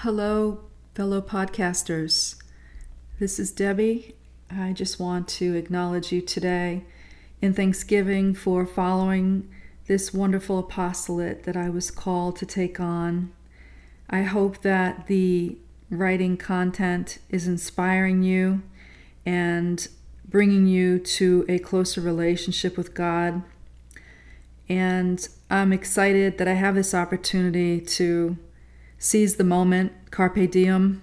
Hello, fellow podcasters. This is Debbie. I just want to acknowledge you today in Thanksgiving for following this wonderful apostolate that I was called to take on. I hope that the writing content is inspiring you and bringing you to a closer relationship with God. And I'm excited that I have this opportunity to seize the moment, carpe diem,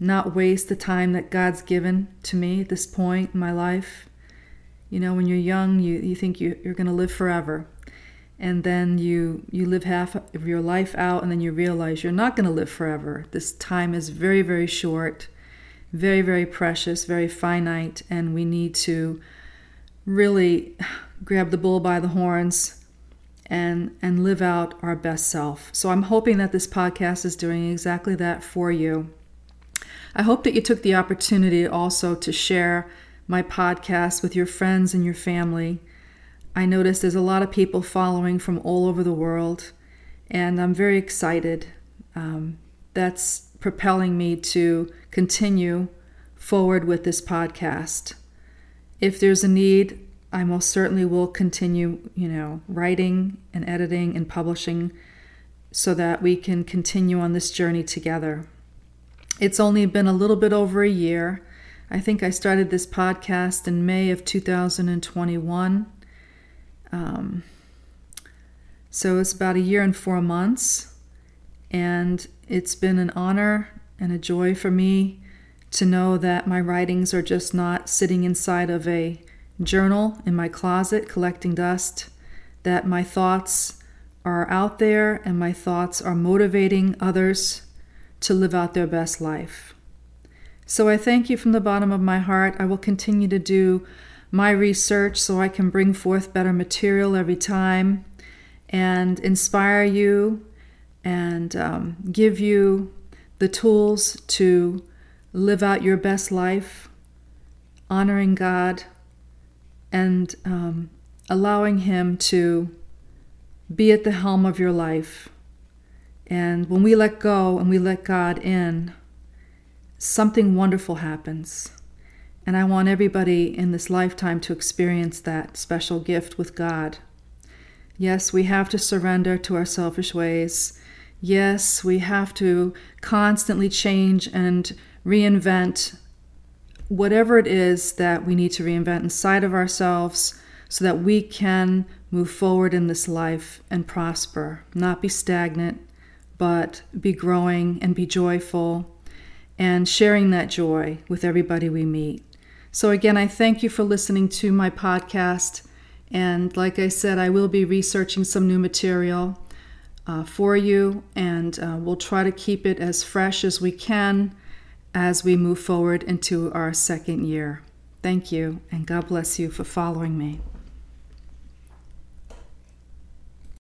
not waste the time that God's given to me at this point in my life. You know, when you're young, you, you think you, you're going to live forever. And then you, you live half of your life out, and then you realize you're not going to live forever. This time is very, very short, very, very precious, very finite, and we need to really grab the bull by the horns and and live out our best self. So I'm hoping that this podcast is doing exactly that for you. I hope that you took the opportunity also to share my podcast with your friends and your family. I notice there's a lot of people following from all over the world, and I'm very excited. Um, that's propelling me to continue forward with this podcast. If there's a need, I most certainly will continue, you know, writing and editing and publishing so that we can continue on this journey together. It's only been a little bit over a year. I think I started this podcast in May of 2021. Um, so it's about a year and four months. And it's been an honor and a joy for me to know that my writings are just not sitting inside of a journal in my closet collecting dust, that my thoughts are out there and my thoughts are motivating others to live out their best life. So I thank you from the bottom of my heart. I will continue to do my research so I can bring forth better material every time and inspire you and um, give you the tools to live out your best life, honoring God and um, allowing Him to be at the helm of your life. And when we let go and we let God in, something wonderful happens. And I want everybody in this lifetime to experience that special gift with God. Yes, we have to surrender to our selfish ways. Yes, we have to constantly change and reinvent whatever it is that we need to reinvent inside of ourselves so that we can move forward in this life and prosper, not be stagnant, but be growing and be joyful and sharing that joy with everybody we meet. So, again, I thank you for listening to my podcast. And like I said, I will be researching some new material uh, for you, and uh, we'll try to keep it as fresh as we can as we move forward into our second year. Thank you, and God bless you for following me.